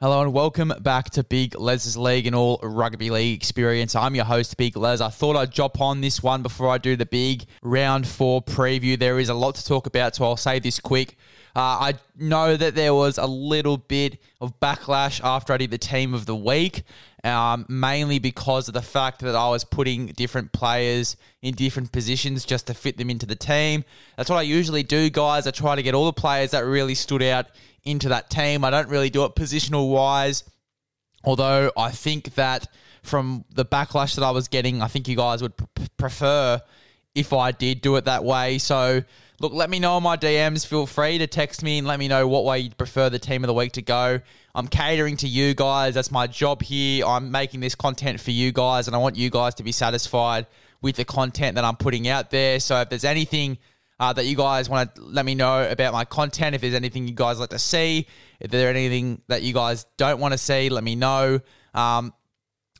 Hello and welcome back to Big Les's League and all rugby league experience. I'm your host, Big Les. I thought I'd jump on this one before I do the big round four preview. There is a lot to talk about, so I'll say this quick. Uh, I know that there was a little bit of backlash after I did the team of the week, um, mainly because of the fact that I was putting different players in different positions just to fit them into the team. That's what I usually do, guys. I try to get all the players that really stood out into that team. I don't really do it positional wise, although I think that from the backlash that I was getting, I think you guys would prefer if I did do it that way. So, look, let me know in my DMs. Feel free to text me and let me know what way you'd prefer the team of the week to go. I'm catering to you guys. That's my job here. I'm making this content for you guys, and I want you guys to be satisfied with the content that I'm putting out there. So, if there's anything uh, that you guys want to let me know about my content. If there's anything you guys like to see, if there's anything that you guys don't want to see, let me know. Um,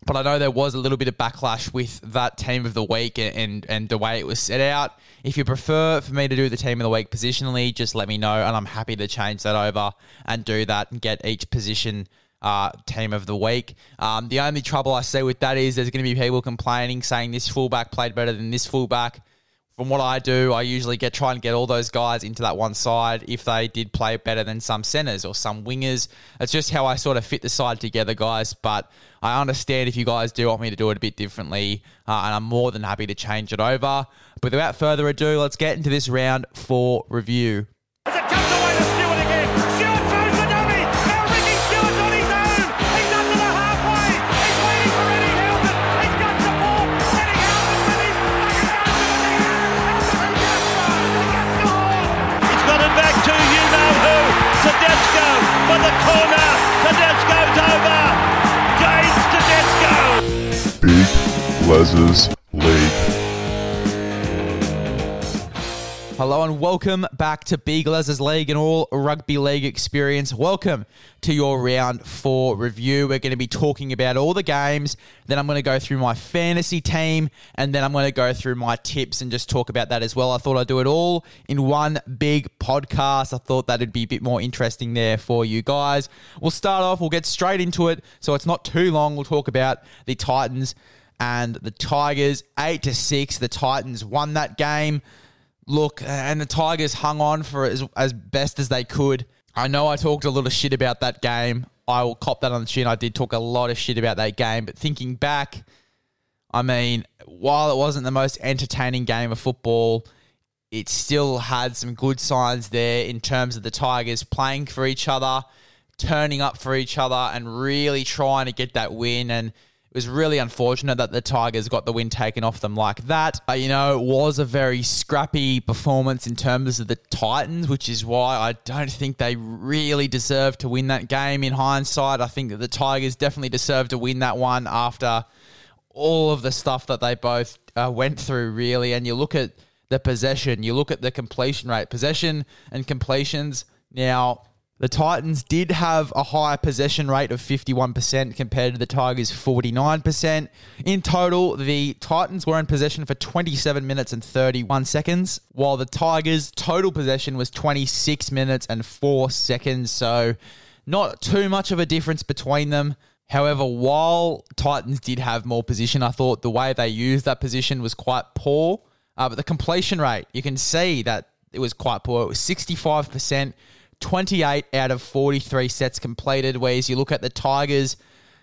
but I know there was a little bit of backlash with that team of the week and, and the way it was set out. If you prefer for me to do the team of the week positionally, just let me know, and I'm happy to change that over and do that and get each position uh, team of the week. Um, the only trouble I see with that is there's going to be people complaining, saying this fullback played better than this fullback from what I do, I usually get try and get all those guys into that one side if they did play better than some centers or some wingers. It's just how I sort of fit the side together, guys. But I understand if you guys do want me to do it a bit differently, uh, and I'm more than happy to change it over. But without further ado, let's get into this round for review. Hello and welcome back to Big Les's League and all rugby league experience. Welcome to your round four review. We're going to be talking about all the games. Then I'm going to go through my fantasy team and then I'm going to go through my tips and just talk about that as well. I thought I'd do it all in one big podcast. I thought that'd be a bit more interesting there for you guys. We'll start off, we'll get straight into it. So it's not too long. We'll talk about the Titans and the Tigers. Eight to six. The Titans won that game. Look, and the Tigers hung on for as, as best as they could. I know I talked a little shit about that game. I will cop that on the chin. I did talk a lot of shit about that game, but thinking back, I mean, while it wasn't the most entertaining game of football, it still had some good signs there in terms of the Tigers playing for each other, turning up for each other, and really trying to get that win. And it was really unfortunate that the Tigers got the win taken off them like that. But, you know, it was a very scrappy performance in terms of the Titans, which is why I don't think they really deserved to win that game in hindsight. I think that the Tigers definitely deserved to win that one after all of the stuff that they both uh, went through, really. And you look at the possession, you look at the completion rate, possession and completions. Now, the Titans did have a higher possession rate of 51% compared to the Tigers' 49%. In total, the Titans were in possession for 27 minutes and 31 seconds, while the Tigers' total possession was 26 minutes and 4 seconds. So, not too much of a difference between them. However, while Titans did have more position, I thought the way they used that position was quite poor. Uh, but the completion rate, you can see that it was quite poor. It was 65%. 28 out of 43 sets completed. Whereas you look at the Tigers,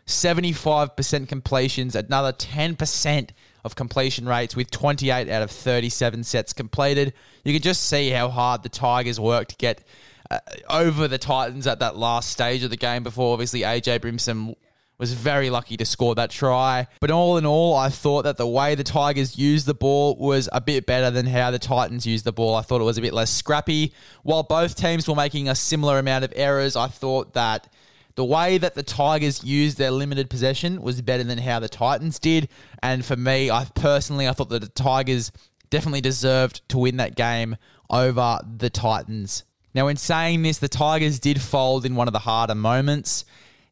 75% completions, another 10% of completion rates with 28 out of 37 sets completed. You can just see how hard the Tigers worked to get uh, over the Titans at that last stage of the game before obviously AJ Brimson was very lucky to score that try. But all in all, I thought that the way the Tigers used the ball was a bit better than how the Titans used the ball. I thought it was a bit less scrappy. While both teams were making a similar amount of errors, I thought that the way that the Tigers used their limited possession was better than how the Titans did. And for me, I personally I thought that the Tigers definitely deserved to win that game over the Titans. Now, in saying this, the Tigers did fold in one of the harder moments.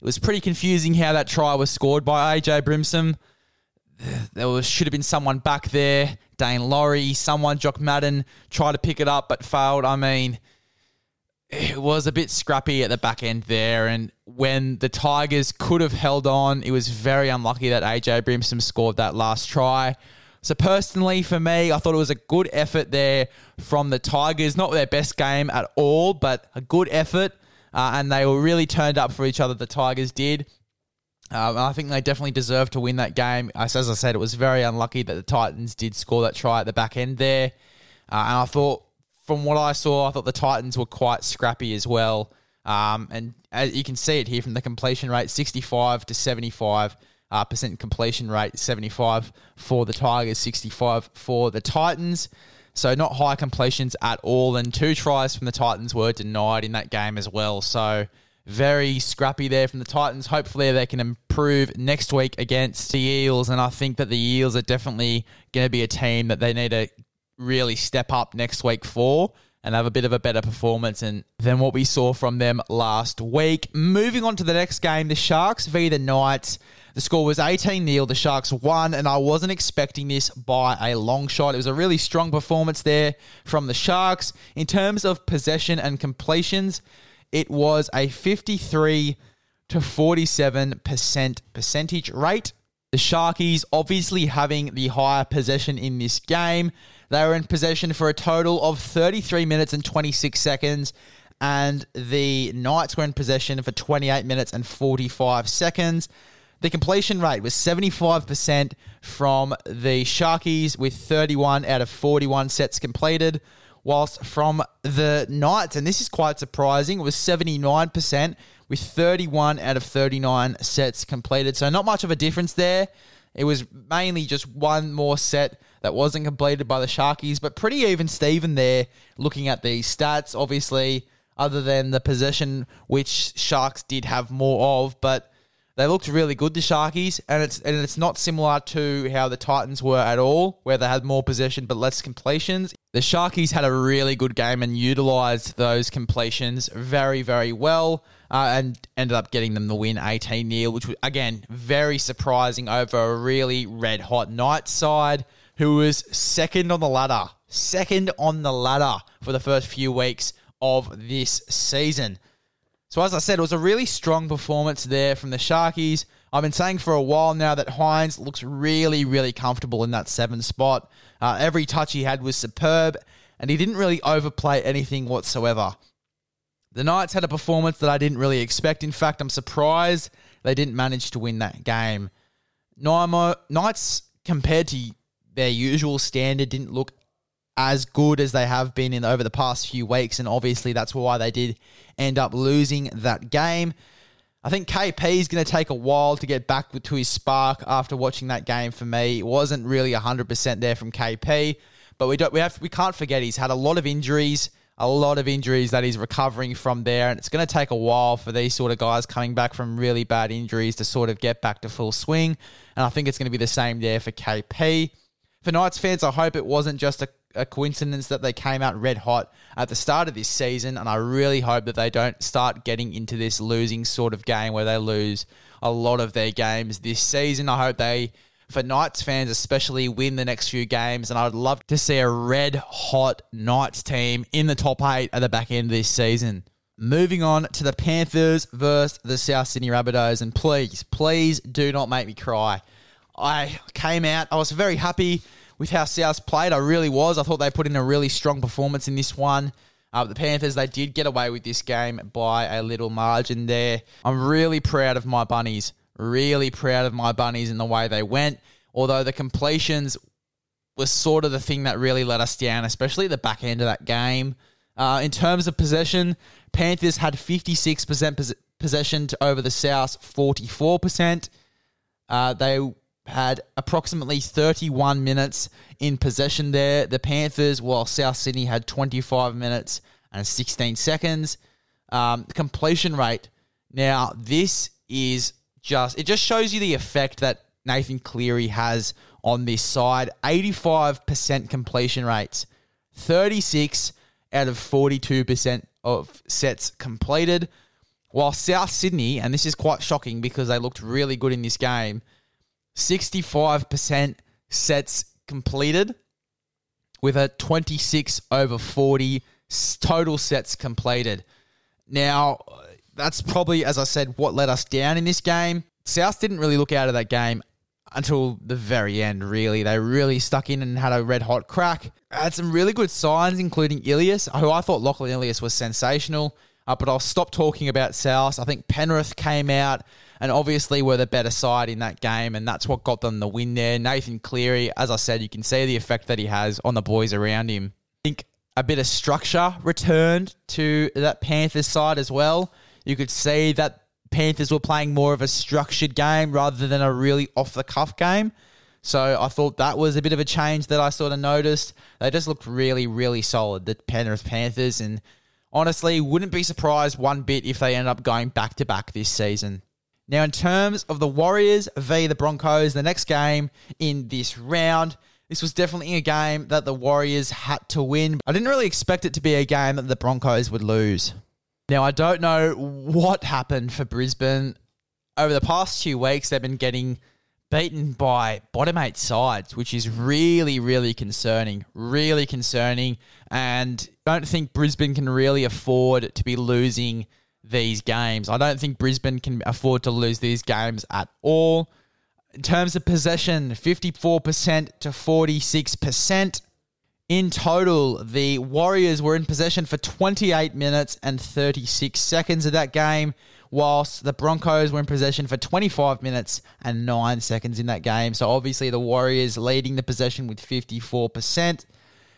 It was pretty confusing how that try was scored by AJ Brimson. There was, should have been someone back there, Daine Laurie, someone, Jock Madden, tried to pick it up but failed. I mean, it was a bit scrappy at the back end there. And when the Tigers could have held on, it was very unlucky that AJ Brimson scored that last try. So personally, for me, I thought it was a good effort there from the Tigers. Not their best game at all, but a good effort. Uh, and they were really turned up for each other. The Tigers did. Um, I think they definitely deserved to win that game. As, as I said, it was very unlucky that the Titans did score that try at the back end there. Uh, and I thought from what I saw, I thought the Titans were quite scrappy as well. Um, and as you can see it here from the completion rate, 65 to 75 uh, percent completion rate, 75 for the Tigers, 65 for the Titans. So not high completions at all. And two tries from the Titans were denied in that game as well. So very scrappy there from the Titans. Hopefully they can improve next week against the Eels. And I think that the Eels are definitely going to be a team that they need to really step up next week for and have a bit of a better performance and than what we saw from them last week. Moving on to the next game, the Sharks v the Knights. The score was 18 0. The Sharks won, and I wasn't expecting this by a long shot. It was a really strong performance there from the Sharks. In terms of possession and completions, it was a 53 to 47% percentage rate. The Sharkies obviously having the higher possession in this game. They were in possession for a total of 33 minutes and 26 seconds, and the Knights were in possession for 28 minutes and 45 seconds. The completion rate was 75% from the Sharkies, with 31 out of 41 sets completed, whilst from the Knights, and this is quite surprising, it was 79%, with 31 out of 39 sets completed. So, not much of a difference there. It was mainly just one more set that wasn't completed by the Sharkies, but pretty even Steven there looking at these stats, obviously, other than the possession, which Sharks did have more of, but they looked really good, the Sharkies, and it's and it's not similar to how the Titans were at all, where they had more possession but less completions. The Sharkies had a really good game and utilized those completions very, very well uh, and ended up getting them the win 18 0, which was, again, very surprising over a really red hot night side who was second on the ladder. Second on the ladder for the first few weeks of this season. So, as I said, it was a really strong performance there from the Sharkies. I've been saying for a while now that Hynes looks really, really comfortable in that seven spot. Uh, every touch he had was superb, and he didn't really overplay anything whatsoever. The Knights had a performance that I didn't really expect. In fact, I'm surprised they didn't manage to win that game. Knights, compared to their usual standard, didn't look as good as they have been in over the past few weeks, and obviously that's why they did end up losing that game. I think KP is going to take a while to get back to his spark after watching that game. For me, it wasn't really 100% there from KP, but we don't we have we can't forget he's had a lot of injuries a lot of injuries that he's recovering from there. And it's going to take a while for these sort of guys coming back from really bad injuries to sort of get back to full swing. And I think it's going to be the same there for KP. For Knights fans, I hope it wasn't just a, a coincidence that they came out red hot at the start of this season. And I really hope that they don't start getting into this losing sort of game where they lose a lot of their games this season. I hope they for Knights fans, especially win the next few games. And I would love to see a red hot Knights team in the top eight at the back end of this season. Moving on to the Panthers versus the South Sydney Rabbitohs. And please, please do not make me cry. I came out, I was very happy with how South played. I really was. I thought they put in a really strong performance in this one. Uh, the Panthers, they did get away with this game by a little margin there. I'm really proud of my bunnies. Really proud of my bunnies in the way they went. Although the completions was sort of the thing that really let us down, especially the back end of that game. Uh, in terms of possession, Panthers had 56% pos- possession over the South, 44%. Uh, they had approximately 31 minutes in possession there. The Panthers, while South Sydney had 25 minutes and 16 seconds. Um, completion rate. Now, this is just it just shows you the effect that Nathan Cleary has on this side. 85% completion rates, 36 out of 42% of sets completed. While South Sydney, and this is quite shocking because they looked really good in this game, 65% sets completed with a 26 over 40 total sets completed. Now, that's probably, as I said, what let us down in this game. South didn't really look out of that game until the very end, really. They really stuck in and had a red hot crack. Had some really good signs, including Ilias, who I thought Lachlan Ilias was sensational. Uh, but I'll stop talking about South. I think Penrith came out and obviously were the better side in that game, and that's what got them the win there. Nathan Cleary, as I said, you can see the effect that he has on the boys around him. I think a bit of structure returned to that Panthers side as well. You could see that Panthers were playing more of a structured game rather than a really off the cuff game. So I thought that was a bit of a change that I sort of noticed. They just looked really, really solid, the Penrith Panthers, and honestly, wouldn't be surprised one bit if they end up going back to back this season. Now, in terms of the Warriors v the Broncos, the next game in this round, this was definitely a game that the Warriors had to win. I didn't really expect it to be a game that the Broncos would lose. Now, I don't know what happened for Brisbane. Over the past few weeks, they've been getting beaten by bottom eight sides, which is really, really concerning. Really concerning. And don't think Brisbane can really afford to be losing these games. I don't think Brisbane can afford to lose these games at all. In terms of possession, 54% to 46%. In total, the Warriors were in possession for 28 minutes and 36 seconds of that game, whilst the Broncos were in possession for 25 minutes and 9 seconds in that game. So obviously, the Warriors leading the possession with 54%.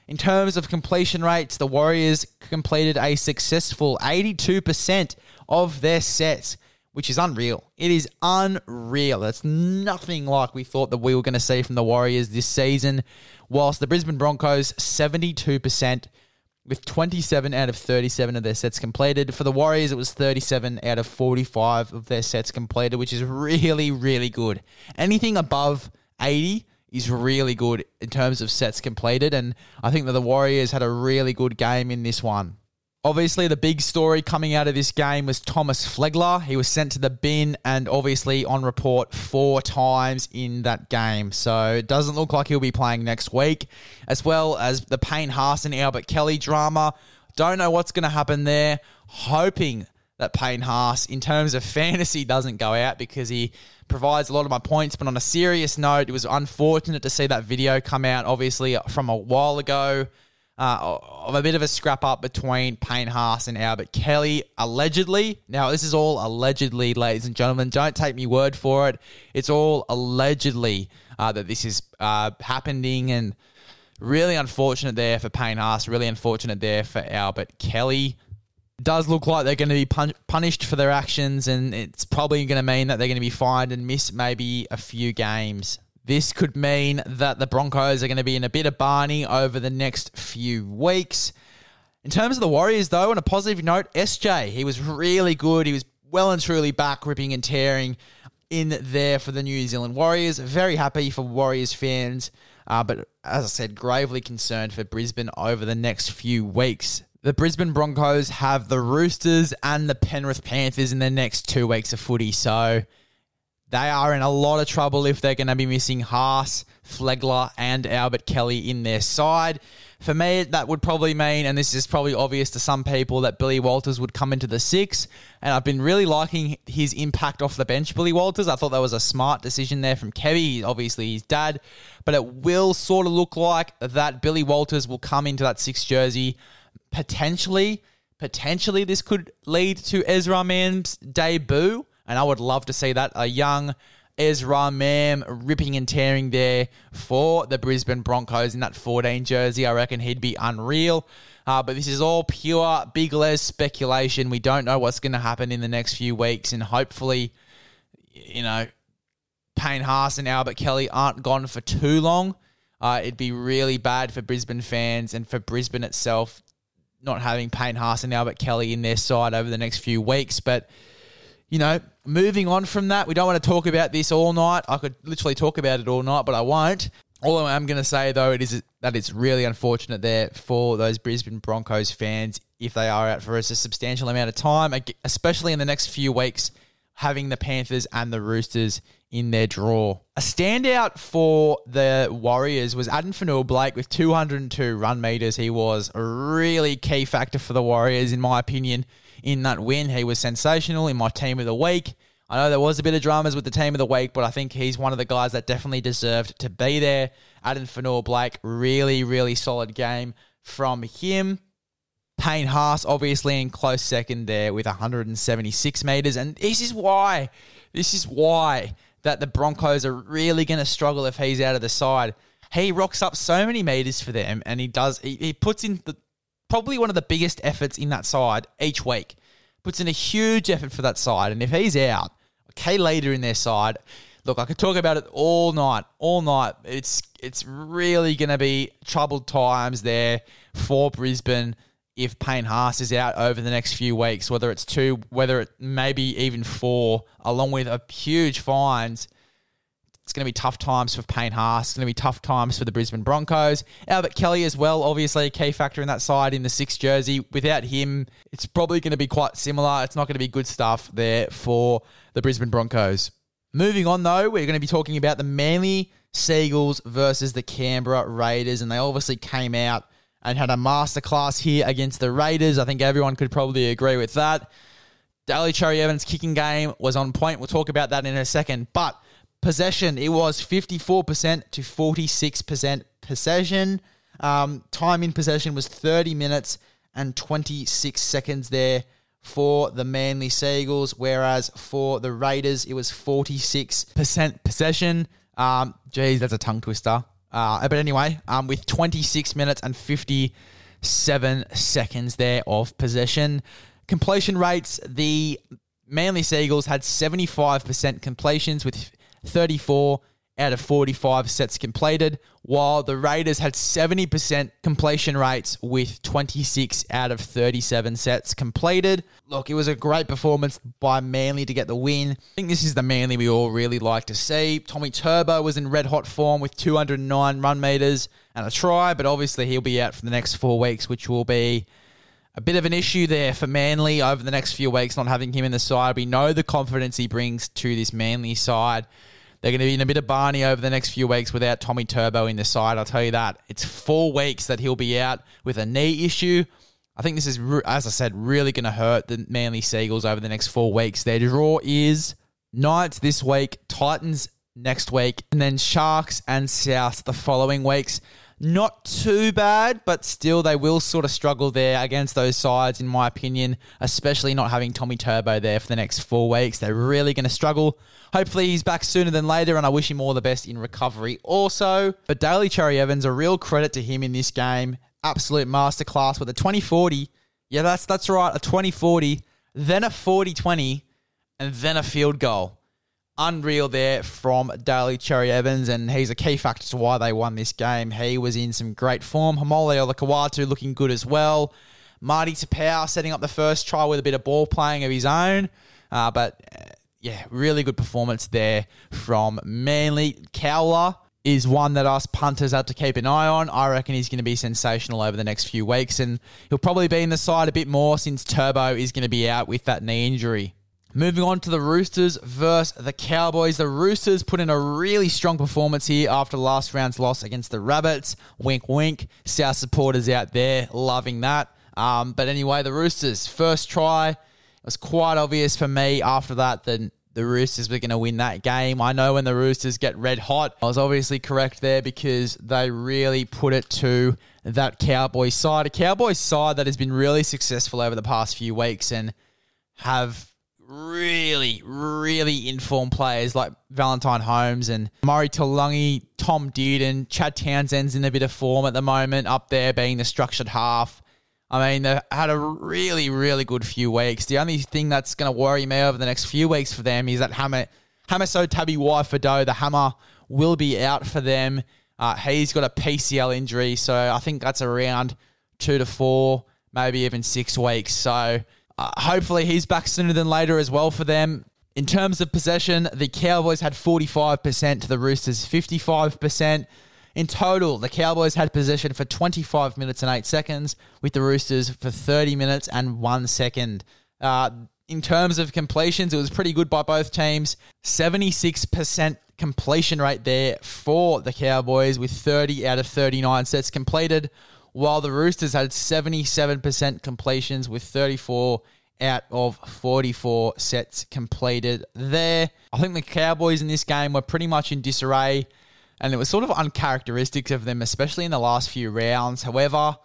In terms of completion rates, the Warriors completed a successful 82% of their sets, which is unreal. It is unreal. That's nothing like we thought that we were going to see from the Warriors this season. Whilst the Brisbane Broncos, 72%, with 27 out of 37 of their sets completed. For the Warriors, it was 37 out of 45 of their sets completed, which is really, really good. Anything above 80 is really good in terms of sets completed, and I think that the Warriors had a really good game in this one. Obviously, the big story coming out of this game was Thomas Flegler. He was sent to the bin and obviously on report four times in that game. So it doesn't look like he'll be playing next week, as well as the Payne Haas and Albert Kelly drama. Don't know what's going to happen there. Hoping that Payne Haas, in terms of fantasy, doesn't go out because he provides a lot of my points. But on a serious note, it was unfortunate to see that video come out, obviously, from a while ago. Uh, of a bit of a scrap up between Payne Haas and Albert Kelly, allegedly. Now, this is all allegedly, ladies and gentlemen. Don't take me word for it. It's all allegedly uh, that this is uh, happening, and really unfortunate there for Payne Haas. Really unfortunate there for Albert Kelly does look like they're going to be pun- punished for their actions, and it's probably going to mean that they're going to be fined and miss maybe a few games. This could mean that the Broncos are going to be in a bit of Barney over the next few weeks. In terms of the Warriors, though, on a positive note, SJ, he was really good. He was well and truly back, ripping and tearing in there for the New Zealand Warriors. Very happy for Warriors fans, uh, but as I said, gravely concerned for Brisbane over the next few weeks. The Brisbane Broncos have the Roosters and the Penrith Panthers in the next two weeks of footy, so they are in a lot of trouble if they're going to be missing Haas, Flegler, and Albert Kelly in their side. For me, that would probably mean, and this is probably obvious to some people, that Billy Walters would come into the six. And I've been really liking his impact off the bench, Billy Walters. I thought that was a smart decision there from Kevy, obviously his dad. But it will sort of look like that Billy Walters will come into that six jersey potentially, potentially this could lead to Ezra Mam's debut, and I would love to see that a young Ezra Mam ripping and tearing there for the Brisbane Broncos in that 14 jersey. I reckon he'd be unreal. Uh, but this is all pure Big Les speculation. We don't know what's going to happen in the next few weeks, and hopefully, you know, Payne Haas and Albert Kelly aren't gone for too long. Uh, it'd be really bad for Brisbane fans and for Brisbane itself not having Payne Haas and Albert Kelly in their side over the next few weeks. But, you know, moving on from that, we don't want to talk about this all night. I could literally talk about it all night, but I won't. All I am going to say, though, it is that it's really unfortunate there for those Brisbane Broncos fans if they are out for a substantial amount of time, especially in the next few weeks, having the Panthers and the Roosters in their draw. A standout for the Warriors was Addin Fonua-Blake with 202 run meters. He was a really key factor for the Warriors, in my opinion. in that win. He was sensational in my team of the week. I know there was a bit of dramas with the team of the week, but I think he's one of the guys that definitely deserved to be there. Addin Fonua-Blake, really, really solid game from him. Payne Haas, obviously in close second there with 176 meters, and this is why, this is why that the Broncos are really going to struggle if he's out of the side. He rocks up so many meters for them, and he does. He, he puts in the probably one of the biggest efforts in that side each week. Puts in a huge effort for that side, and if he's out, okay, later in their side, look, I could talk about it all night, all night. It's it's really going to be troubled times there for Brisbane if Payne Haas is out over the next few weeks, whether it's two, whether it maybe even four, along with a huge fines. It's going to be tough times for Payne Haas. It's going to be tough times for the Brisbane Broncos. Albert Kelly as well, obviously a key factor in that side in the sixth jersey. Without him, it's probably going to be quite similar. It's not going to be good stuff there for the Brisbane Broncos. Moving on though, we're going to be talking about the Manly Seagulls versus the Canberra Raiders, and they obviously came out and had a masterclass here against the Raiders. I think everyone could probably agree with that. Daly Cherry Evans' kicking game was on point. We'll talk about that in a second. But possession, it was 54% to 46% possession. Um, time in possession was 30 minutes and 26 seconds there for the Manly Seagulls, whereas for the Raiders, it was 46% possession. Um, geez, that's a tongue twister. Uh, but anyway, um, with 26 minutes and 57 seconds there of possession. Completion rates, the Manly Seagulls had 75% completions with 34 out of 45 sets completed, while the Raiders had 70% completion rates with 26 out of 37 sets completed. Look, it was a great performance by Manly to get the win. I think this is the Manly we all really like to see. Tommy Turbo was in red hot form with 209 run meters and a try, but obviously he'll be out for the next four weeks, which will be a bit of an issue there for Manly over the next few weeks, not having him in the side. We know the confidence he brings to this Manly side. They're going to be in a bit of Barney over the next few weeks without Tommy Turbo in the side. I'll tell you that. It's four weeks that he'll be out with a knee issue. I think this is, as I said, really going to hurt the Manly Seagulls over the next four weeks. Their draw is Knights this week, Titans next week, and then Sharks and South the following weeks. Not too bad, but still they will sort of struggle there against those sides, in my opinion, especially not having Tommy Turbo there for the next four weeks. They're really going to struggle. Hopefully he's back sooner than later, and I wish him all the best in recovery also. But Daly Cherry Evans, a real credit to him in this game. Absolute masterclass with a 2040. Yeah, that's that's right, a 2040, then a 40-20, and then a field goal unreal there from Daly Cherry Evans, and he's a key factor to why they won this game. He was in some great form. Haumole Olakau'atu looking good as well. Marty Taupau setting up the first try with a bit of ball playing of his own. Uh, but uh, yeah, really good performance there from Manly. Cowler is one that us punters have to keep an eye on. I reckon he's going to be sensational over the next few weeks, and he'll probably be in the side a bit more since Turbo is going to be out with that knee injury. Moving on to the Roosters versus the Cowboys. The Roosters put in a really strong performance here after last round's loss against the Rabbits. Wink, wink. South supporters out there loving that. Um, but anyway, the Roosters' first try it was quite obvious for me after that that the Roosters were going to win that game. I know when the Roosters get red hot, I was obviously correct there because they really put it to that Cowboys side. A Cowboys side that has been really successful over the past few weeks and have really, really informed players like Valentine Holmes and Murray Taulagi, Tom Dearden, Chad Townsend's in a bit of form at the moment, up there being the structured half. I mean, they had a really, really good few weeks. The only thing that's going to worry me over the next few weeks for them is that Hammer, Hamiso Tabuai-Fidow, the hammer, will be out for them. Uh, he's got a PCL injury, so I think that's around two to four, maybe even six weeks. So uh, hopefully, he's back sooner than later as well for them. In terms of possession, the Cowboys had 45% to the Roosters 55%. In total, the Cowboys had possession for 25 minutes and 8 seconds, with the Roosters for 30 minutes and 1 second. Uh, in terms of completions, it was pretty good by both teams. 76% completion rate there for the Cowboys, with 30 out of 39 sets completed, while the Roosters had 77% completions with 34 out of 44 sets completed there. I think the Cowboys in this game were pretty much in disarray, and it was sort of uncharacteristic of them, especially in the last few rounds. However,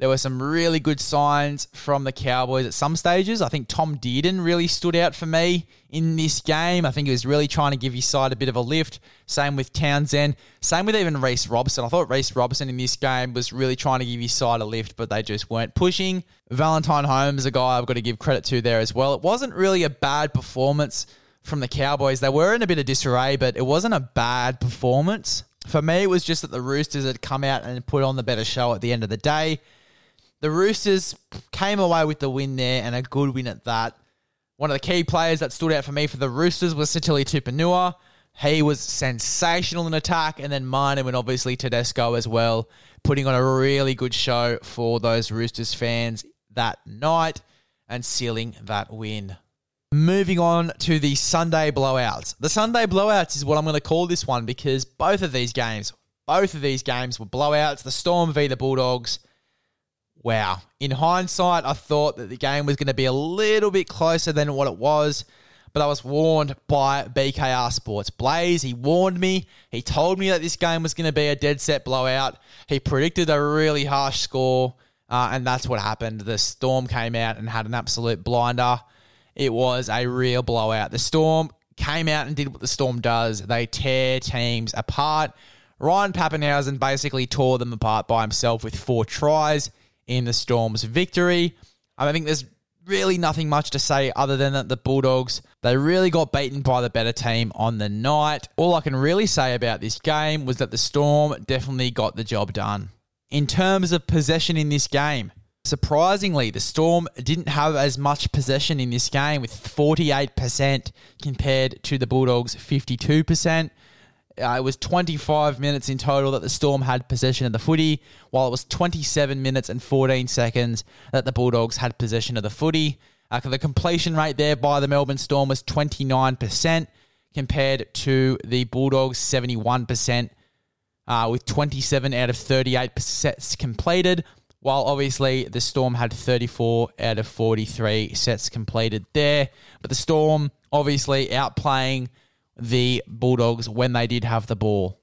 there were some really good signs from the Cowboys at some stages. I think Tom Dearden really stood out for me in this game. I think he was really trying to give his side a bit of a lift. Same with Townsend. Same with even Reece Robson. I thought Reece Robson in this game was really trying to give his side a lift, but they just weren't pushing. Valentine Holmes, a guy I've got to give credit to there as well. It wasn't really a bad performance from the Cowboys. They were in a bit of disarray, but it wasn't a bad performance. For me, it was just that the Roosters had come out and put on the better show at the end of the day. The Roosters came away with the win there and a good win at that. One of the key players that stood out for me for the Roosters was Sitili Tupouniua. He was sensational in attack, and then Martin and obviously Tedesco as well, putting on a really good show for those Roosters fans that night and sealing that win. Moving on to the Sunday blowouts. The Sunday blowouts is what I'm going to call this one because both of these games, both of these games were blowouts. The Storm v the Bulldogs wow. In hindsight, I thought that the game was going to be a little bit closer than what it was, but I was warned by BKR Sports. Blaze, he warned me. He told me that this game was going to be a dead set blowout. He predicted a really harsh score, uh, and that's what happened. The Storm came out and had an absolute blinder. It was a real blowout. The Storm came out and did what the Storm does they tear teams apart. Ryan Papenhuyzen basically tore them apart by himself with four tries in the Storm's victory. I think there's really nothing much to say other than that the Bulldogs, they really got beaten by the better team on the night. All I can really say about this game was that the Storm definitely got the job done. In terms of possession in this game, surprisingly, the Storm didn't have as much possession in this game with 48% compared to the Bulldogs' 52%. Uh, it was 25 minutes in total that the Storm had possession of the footy, while it was 27 minutes and 14 seconds that the Bulldogs had possession of the footy. Uh, the completion rate there by the Melbourne Storm was 29% compared to the Bulldogs' 71%, uh, with 27 out of 38 sets completed, while obviously the Storm had 34 out of 43 sets completed there. But the Storm obviously outplaying the Bulldogs when they did have the ball.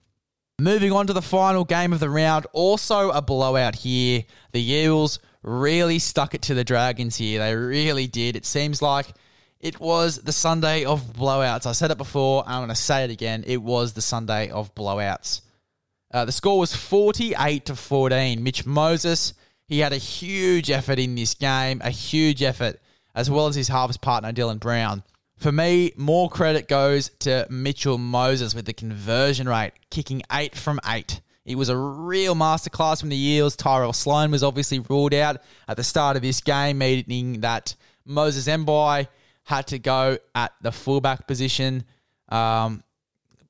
Moving on to the final game of the round, also a blowout here. The Eels really stuck it to the Dragons here. They really did. It seems like it was the Sunday of blowouts. I said it before, I'm going to say it again. It was the Sunday of blowouts. Uh, the score was 48 to 14. Mitch Moses, he had a huge effort in this game, a huge effort, as well as his halves partner, Dylan Brown. For me, more credit goes to Mitchell Moses with the conversion rate, kicking eight from eight. It was a real masterclass from the Eels. Tyrell Sloan was obviously ruled out at the start of this game, meaning that Moses Mbye had to go at the fullback position. Um,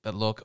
but look,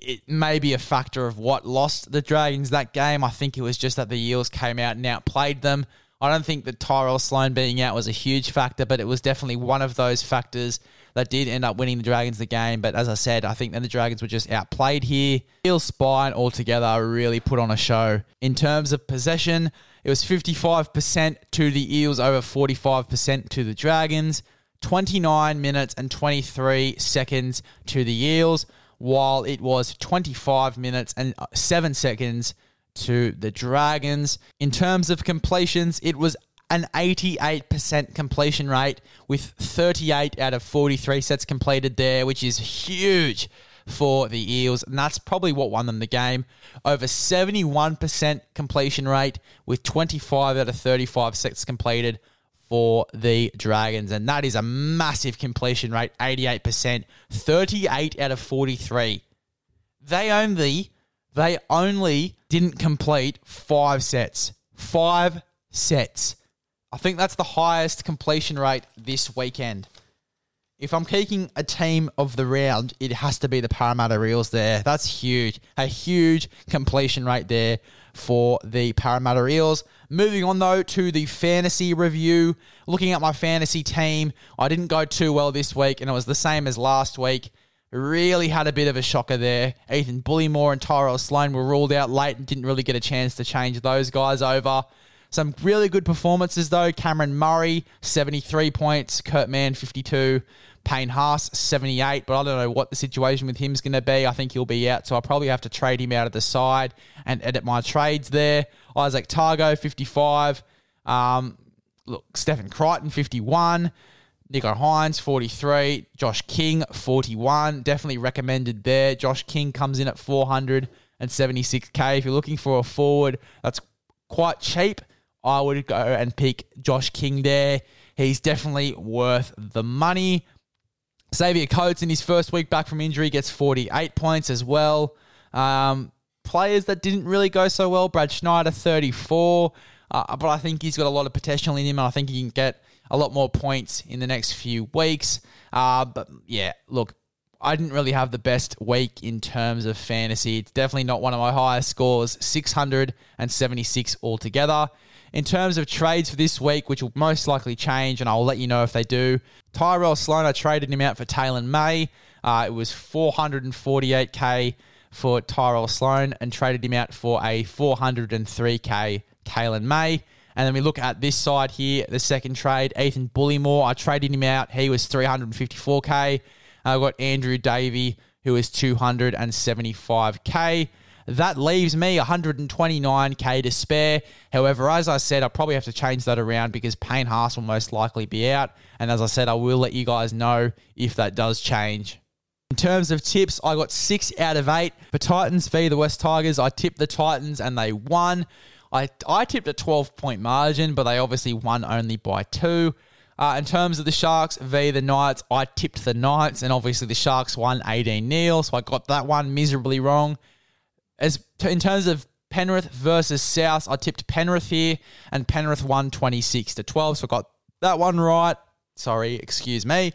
it may be a factor of what lost the Dragons that game. I think it was just that the Eels came out and outplayed them. I don't think that Tyrell Sloan being out was a huge factor, but it was definitely one of those factors that did end up winning the Dragons the game. But as I said, I think that the Dragons were just outplayed here. Eel Spine altogether really put on a show. In terms of possession, it was 55% to the Eels over 45% to the Dragons. 29 minutes and 23 seconds to the Eels, while it was 25 minutes and 7 seconds to the Dragons. In terms of completions, it was an 88% completion rate with 38 out of 43 sets completed there, which is huge for the Eels, and that's probably what won them the game. Over 71% completion rate with 25 out of 35 sets completed for the Dragons, and that is a massive completion rate 88%, 38 out of 43. They only they only didn't complete five sets. Five sets. I think that's the highest completion rate this weekend. If I'm kicking a team of the round, it has to be the Parramatta Eels there. That's huge. A huge completion rate there for the Parramatta Eels. Moving on though to the fantasy review. Looking at my fantasy team, I didn't go too well this week, and it was the same as last week. Really had a bit of a shocker there. Ethan Bullemor and Tyrell Sloan were ruled out late and didn't really get a chance to change those guys over. Some really good performances, though. Cameron Murray, 73 points. Kurt Mann, 52. Payne Haas, 78, but I don't know what the situation with him is going to be. I think he'll be out, so I'll probably have to trade him out of the side and edit my trades there. Isaac Targo, 55. Um, look, Stephen Crichton, 51. Nicho Hynes, 43. Josh King, 41. Definitely recommended there. Josh King comes in at 476k. If you're looking for a forward that's quite cheap, I would go and pick Josh King there. He's definitely worth the money. Xavier Coates in his first week back from injury gets 48 points as well. Um, players that didn't really go so well, Brad Schneider, 34. Uh, but I think he's got a lot of potential in him, and I think he can get a lot more points in the next few weeks. Uh, but yeah, look, I didn't really have the best week in terms of fantasy. It's definitely not one of my highest scores, 676 altogether. In terms of trades for this week, which will most likely change, and I'll let you know if they do, Tyrell Sloan, I traded him out for Taylan May. Uh, it was 448k for Tyrell Sloan and traded him out for a 403k Taylan May. And then we look at this side here, the second trade, Ethan Bullemor. I traded him out. He was 354k. Uh, I've got Andrew Davey, who is 275k. That leaves me 129k to spare. However, as I said, I probably have to change that around because Payne Haas will most likely be out. And as I said, I will let you guys know if that does change. In terms of tips, I got six out of eight. For Titans v the West Tigers, I tipped the Titans and they won. I, I tipped a 12 point margin, but they obviously won only by two. Uh, in terms of the Sharks v the Knights, I tipped the Knights, and obviously the Sharks won 18 0, so I got that one miserably wrong. As t- in terms of Penrith versus South, I tipped Penrith here, and Penrith won 26 to 12, so I got that one right. Sorry, excuse me.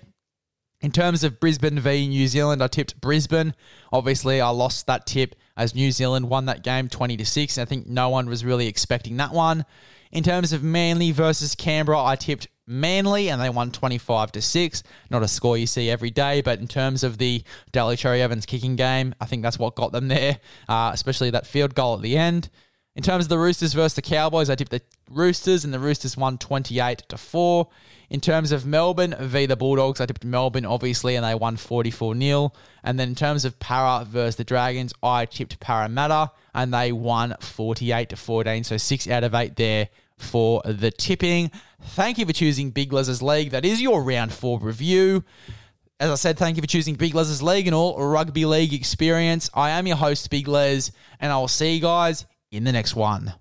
In terms of Brisbane v New Zealand, I tipped Brisbane. Obviously, I lost that tip as New Zealand won that game 20 to 6. I think no one was really expecting that one. In terms of Manly versus Canberra, I tipped Manly and they won 25 to 6. Not a score you see every day, but in terms of the Daly Cherry Evans kicking game, I think that's what got them there, uh, especially that field goal at the end. In terms of the Roosters versus the Cowboys, I tipped the Roosters and the Roosters won 28 to 4. In terms of Melbourne v the Bulldogs, I tipped Melbourne obviously and they won 44 0. And then in terms of Para versus the Dragons, I tipped Parramatta and they won 48 to 14. So 6 out of 8 there for the tipping. Thank you for choosing Big Les's League. That is your round 4 review. As I said, thank you for choosing Big Les's League and all rugby league experience. I am your host, Big Les, and I will see you guys in the next one.